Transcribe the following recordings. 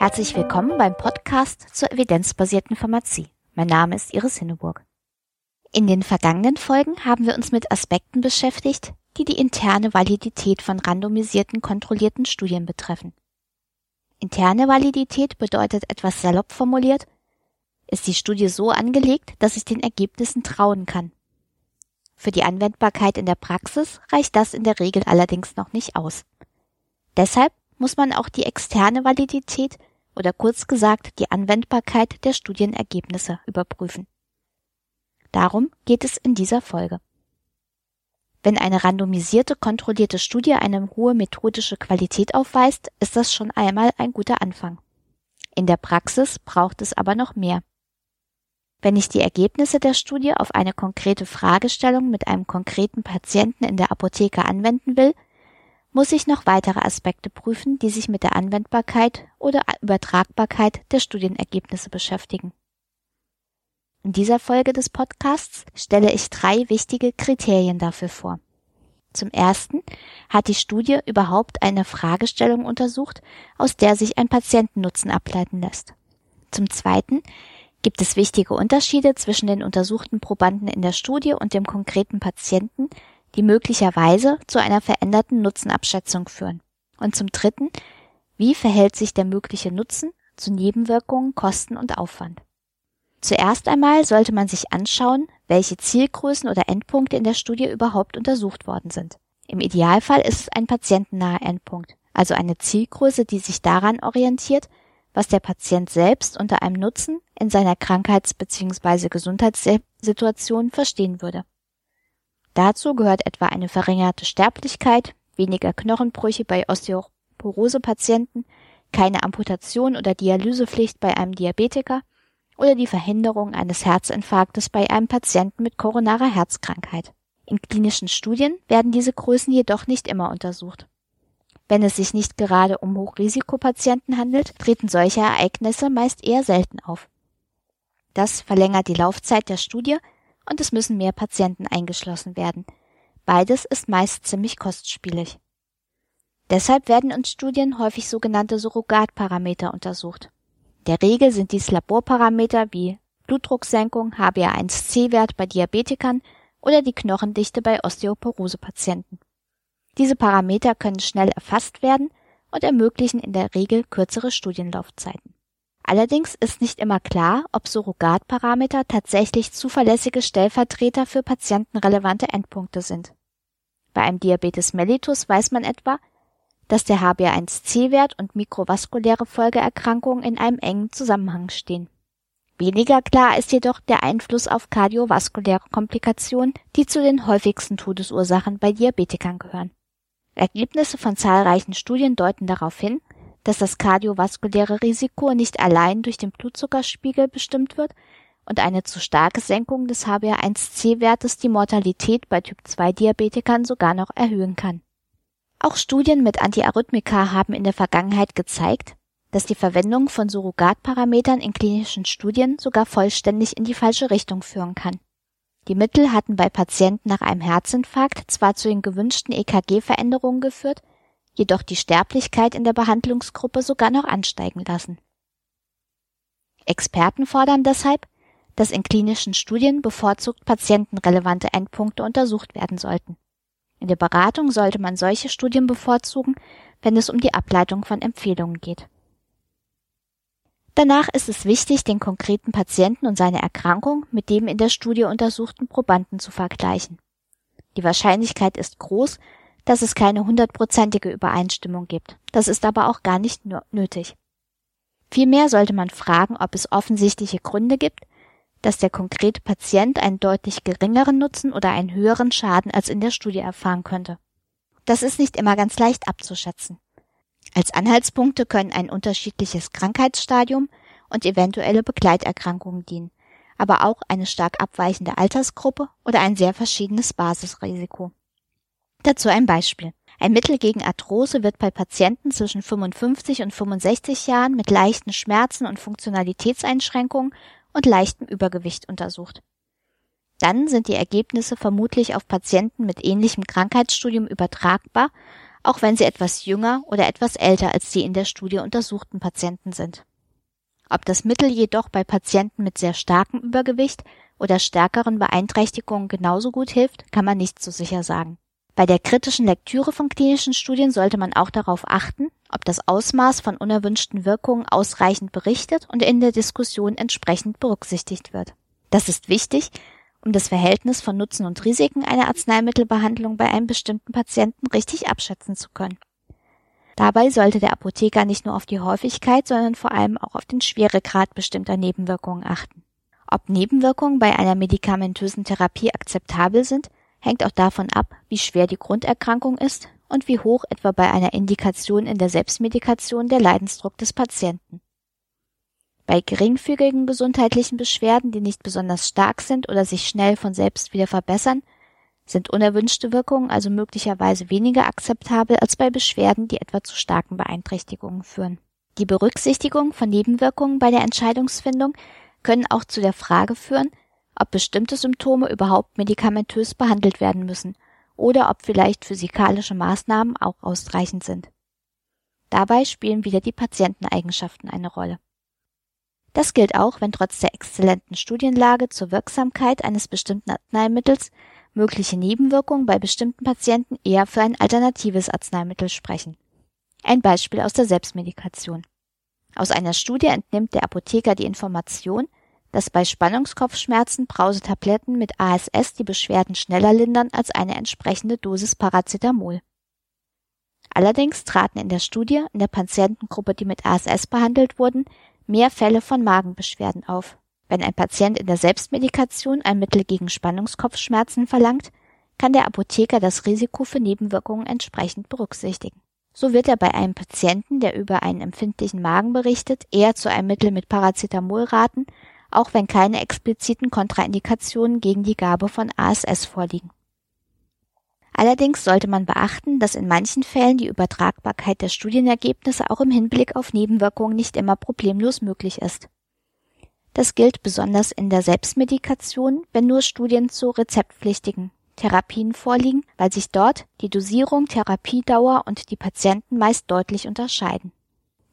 Herzlich willkommen beim Podcast zur evidenzbasierten Pharmazie. Mein Name ist Iris Hinneburg. In den vergangenen Folgen haben wir uns mit Aspekten beschäftigt, die die interne Validität von randomisierten kontrollierten Studien betreffen. Interne Validität bedeutet etwas salopp formuliert, ist die Studie so angelegt, dass ich den Ergebnissen trauen kann. Für die Anwendbarkeit in der Praxis reicht das in der Regel allerdings noch nicht aus. Deshalb muss man auch die externe Validität oder kurz gesagt die Anwendbarkeit der Studienergebnisse überprüfen. Darum geht es in dieser Folge. Wenn eine randomisierte, kontrollierte Studie eine hohe methodische Qualität aufweist, ist das schon einmal ein guter Anfang. In der Praxis braucht es aber noch mehr. Wenn ich die Ergebnisse der Studie auf eine konkrete Fragestellung mit einem konkreten Patienten in der Apotheke anwenden will, muss ich noch weitere Aspekte prüfen, die sich mit der Anwendbarkeit oder Übertragbarkeit der Studienergebnisse beschäftigen. In dieser Folge des Podcasts stelle ich drei wichtige Kriterien dafür vor. Zum ersten hat die Studie überhaupt eine Fragestellung untersucht, aus der sich ein Patientennutzen ableiten lässt. Zum zweiten gibt es wichtige Unterschiede zwischen den untersuchten Probanden in der Studie und dem konkreten Patienten, die möglicherweise zu einer veränderten Nutzenabschätzung führen. Und zum dritten, wie verhält sich der mögliche Nutzen zu Nebenwirkungen, Kosten und Aufwand? Zuerst einmal sollte man sich anschauen, welche Zielgrößen oder Endpunkte in der Studie überhaupt untersucht worden sind. Im Idealfall ist es ein patientennaher Endpunkt, also eine Zielgröße, die sich daran orientiert, was der Patient selbst unter einem Nutzen in seiner Krankheits- bzw. Gesundheitssituation verstehen würde. Dazu gehört etwa eine verringerte Sterblichkeit, weniger Knochenbrüche bei Osteoporose-Patienten, keine Amputation oder Dialysepflicht bei einem Diabetiker oder die Verhinderung eines Herzinfarktes bei einem Patienten mit koronarer Herzkrankheit. In klinischen Studien werden diese Größen jedoch nicht immer untersucht. Wenn es sich nicht gerade um Hochrisikopatienten handelt, treten solche Ereignisse meist eher selten auf. Das verlängert die Laufzeit der Studie und es müssen mehr Patienten eingeschlossen werden. Beides ist meist ziemlich kostspielig. Deshalb werden in Studien häufig sogenannte Surrogatparameter untersucht. Der Regel sind dies Laborparameter wie Blutdrucksenkung, HbA1c-Wert bei Diabetikern oder die Knochendichte bei Osteoporose-Patienten. Diese Parameter können schnell erfasst werden und ermöglichen in der Regel kürzere Studienlaufzeiten. Allerdings ist nicht immer klar, ob Surrogatparameter tatsächlich zuverlässige Stellvertreter für patientenrelevante Endpunkte sind. Bei einem Diabetes mellitus weiß man etwa, dass der HbA1c-Wert und mikrovaskuläre Folgeerkrankungen in einem engen Zusammenhang stehen. Weniger klar ist jedoch der Einfluss auf kardiovaskuläre Komplikationen, die zu den häufigsten Todesursachen bei Diabetikern gehören. Ergebnisse von zahlreichen Studien deuten darauf hin, dass das kardiovaskuläre Risiko nicht allein durch den Blutzuckerspiegel bestimmt wird und eine zu starke Senkung des HbA1c-Wertes die Mortalität bei Typ-2-Diabetikern sogar noch erhöhen kann. Auch Studien mit Antiarrhythmika haben in der Vergangenheit gezeigt, dass die Verwendung von Surrogatparametern in klinischen Studien sogar vollständig in die falsche Richtung führen kann. Die Mittel hatten bei Patienten nach einem Herzinfarkt zwar zu den gewünschten EKG-Veränderungen geführt, jedoch die Sterblichkeit in der Behandlungsgruppe sogar noch ansteigen lassen. Experten fordern deshalb, dass in klinischen Studien bevorzugt patientenrelevante Endpunkte untersucht werden sollten. In der Beratung sollte man solche Studien bevorzugen, wenn es um die Ableitung von Empfehlungen geht. Danach ist es wichtig, den konkreten Patienten und seine Erkrankung mit dem in der Studie untersuchten Probanden zu vergleichen. Die Wahrscheinlichkeit ist groß, dass es keine hundertprozentige Übereinstimmung gibt. Das ist aber auch gar nicht nötig. Vielmehr sollte man fragen, ob es offensichtliche Gründe gibt, dass der konkrete Patient einen deutlich geringeren Nutzen oder einen höheren Schaden als in der Studie erfahren könnte. Das ist nicht immer ganz leicht abzuschätzen. Als Anhaltspunkte können ein unterschiedliches Krankheitsstadium und eventuelle Begleiterkrankungen dienen, aber auch eine stark abweichende Altersgruppe oder ein sehr verschiedenes Basisrisiko. Dazu ein Beispiel. Ein Mittel gegen Arthrose wird bei Patienten zwischen 55 und 65 Jahren mit leichten Schmerzen und Funktionalitätseinschränkungen und leichtem Übergewicht untersucht. Dann sind die Ergebnisse vermutlich auf Patienten mit ähnlichem Krankheitsstudium übertragbar, auch wenn sie etwas jünger oder etwas älter als die in der Studie untersuchten Patienten sind. Ob das Mittel jedoch bei Patienten mit sehr starkem Übergewicht oder stärkeren Beeinträchtigungen genauso gut hilft, kann man nicht so sicher sagen. Bei der kritischen Lektüre von klinischen Studien sollte man auch darauf achten, ob das Ausmaß von unerwünschten Wirkungen ausreichend berichtet und in der Diskussion entsprechend berücksichtigt wird. Das ist wichtig, um das Verhältnis von Nutzen und Risiken einer Arzneimittelbehandlung bei einem bestimmten Patienten richtig abschätzen zu können. Dabei sollte der Apotheker nicht nur auf die Häufigkeit, sondern vor allem auch auf den Schweregrad bestimmter Nebenwirkungen achten. Ob Nebenwirkungen bei einer medikamentösen Therapie akzeptabel sind, hängt auch davon ab, wie schwer die Grunderkrankung ist und wie hoch etwa bei einer Indikation in der Selbstmedikation der Leidensdruck des Patienten. Bei geringfügigen gesundheitlichen Beschwerden, die nicht besonders stark sind oder sich schnell von selbst wieder verbessern, sind unerwünschte Wirkungen also möglicherweise weniger akzeptabel als bei Beschwerden, die etwa zu starken Beeinträchtigungen führen. Die Berücksichtigung von Nebenwirkungen bei der Entscheidungsfindung können auch zu der Frage führen, ob bestimmte Symptome überhaupt medikamentös behandelt werden müssen oder ob vielleicht physikalische Maßnahmen auch ausreichend sind. Dabei spielen wieder die Patienteneigenschaften eine Rolle. Das gilt auch, wenn trotz der exzellenten Studienlage zur Wirksamkeit eines bestimmten Arzneimittels mögliche Nebenwirkungen bei bestimmten Patienten eher für ein alternatives Arzneimittel sprechen. Ein Beispiel aus der Selbstmedikation. Aus einer Studie entnimmt der Apotheker die Information, dass bei Spannungskopfschmerzen Brausetabletten mit ASS die Beschwerden schneller lindern als eine entsprechende Dosis Paracetamol. Allerdings traten in der Studie in der Patientengruppe, die mit ASS behandelt wurden, mehr Fälle von Magenbeschwerden auf. Wenn ein Patient in der Selbstmedikation ein Mittel gegen Spannungskopfschmerzen verlangt, kann der Apotheker das Risiko für Nebenwirkungen entsprechend berücksichtigen. So wird er bei einem Patienten, der über einen empfindlichen Magen berichtet, eher zu einem Mittel mit Paracetamol raten, auch wenn keine expliziten Kontraindikationen gegen die Gabe von ASS vorliegen. Allerdings sollte man beachten, dass in manchen Fällen die Übertragbarkeit der Studienergebnisse auch im Hinblick auf Nebenwirkungen nicht immer problemlos möglich ist. Das gilt besonders in der Selbstmedikation, wenn nur Studien zu rezeptpflichtigen Therapien vorliegen, weil sich dort die Dosierung, Therapiedauer und die Patienten meist deutlich unterscheiden.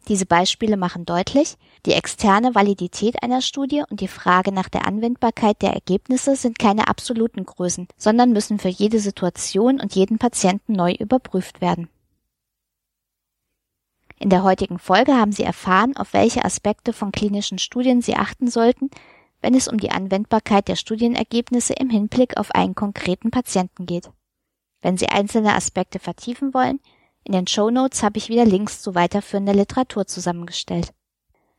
Diese Beispiele machen deutlich, die externe Validität einer Studie und die Frage nach der Anwendbarkeit der Ergebnisse sind keine absoluten Größen, sondern müssen für jede Situation und jeden Patienten neu überprüft werden. In der heutigen Folge haben Sie erfahren, auf welche Aspekte von klinischen Studien Sie achten sollten, wenn es um die Anwendbarkeit der Studienergebnisse im Hinblick auf einen konkreten Patienten geht. Wenn Sie einzelne Aspekte vertiefen wollen, in den Show Notes habe ich wieder Links zu weiterführender Literatur zusammengestellt.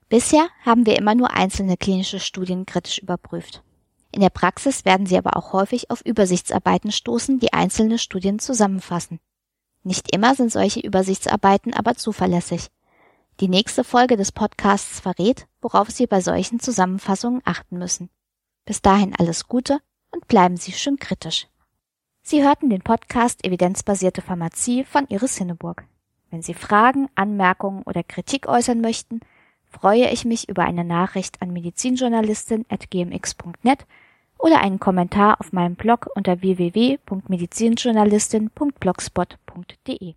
Bisher haben wir immer nur einzelne klinische Studien kritisch überprüft. In der Praxis werden Sie aber auch häufig auf Übersichtsarbeiten stoßen, die einzelne Studien zusammenfassen. Nicht immer sind solche Übersichtsarbeiten aber zuverlässig. Die nächste Folge des Podcasts verrät, worauf Sie bei solchen Zusammenfassungen achten müssen. Bis dahin alles Gute und bleiben Sie schön kritisch. Sie hörten den Podcast Evidenzbasierte Pharmazie von Iris Hinneburg. Wenn Sie Fragen, Anmerkungen oder Kritik äußern möchten, freue ich mich über eine Nachricht an medizinjournalistin.gmx.net oder einen Kommentar auf meinem Blog unter www.medizinjournalistin.blogspot.de.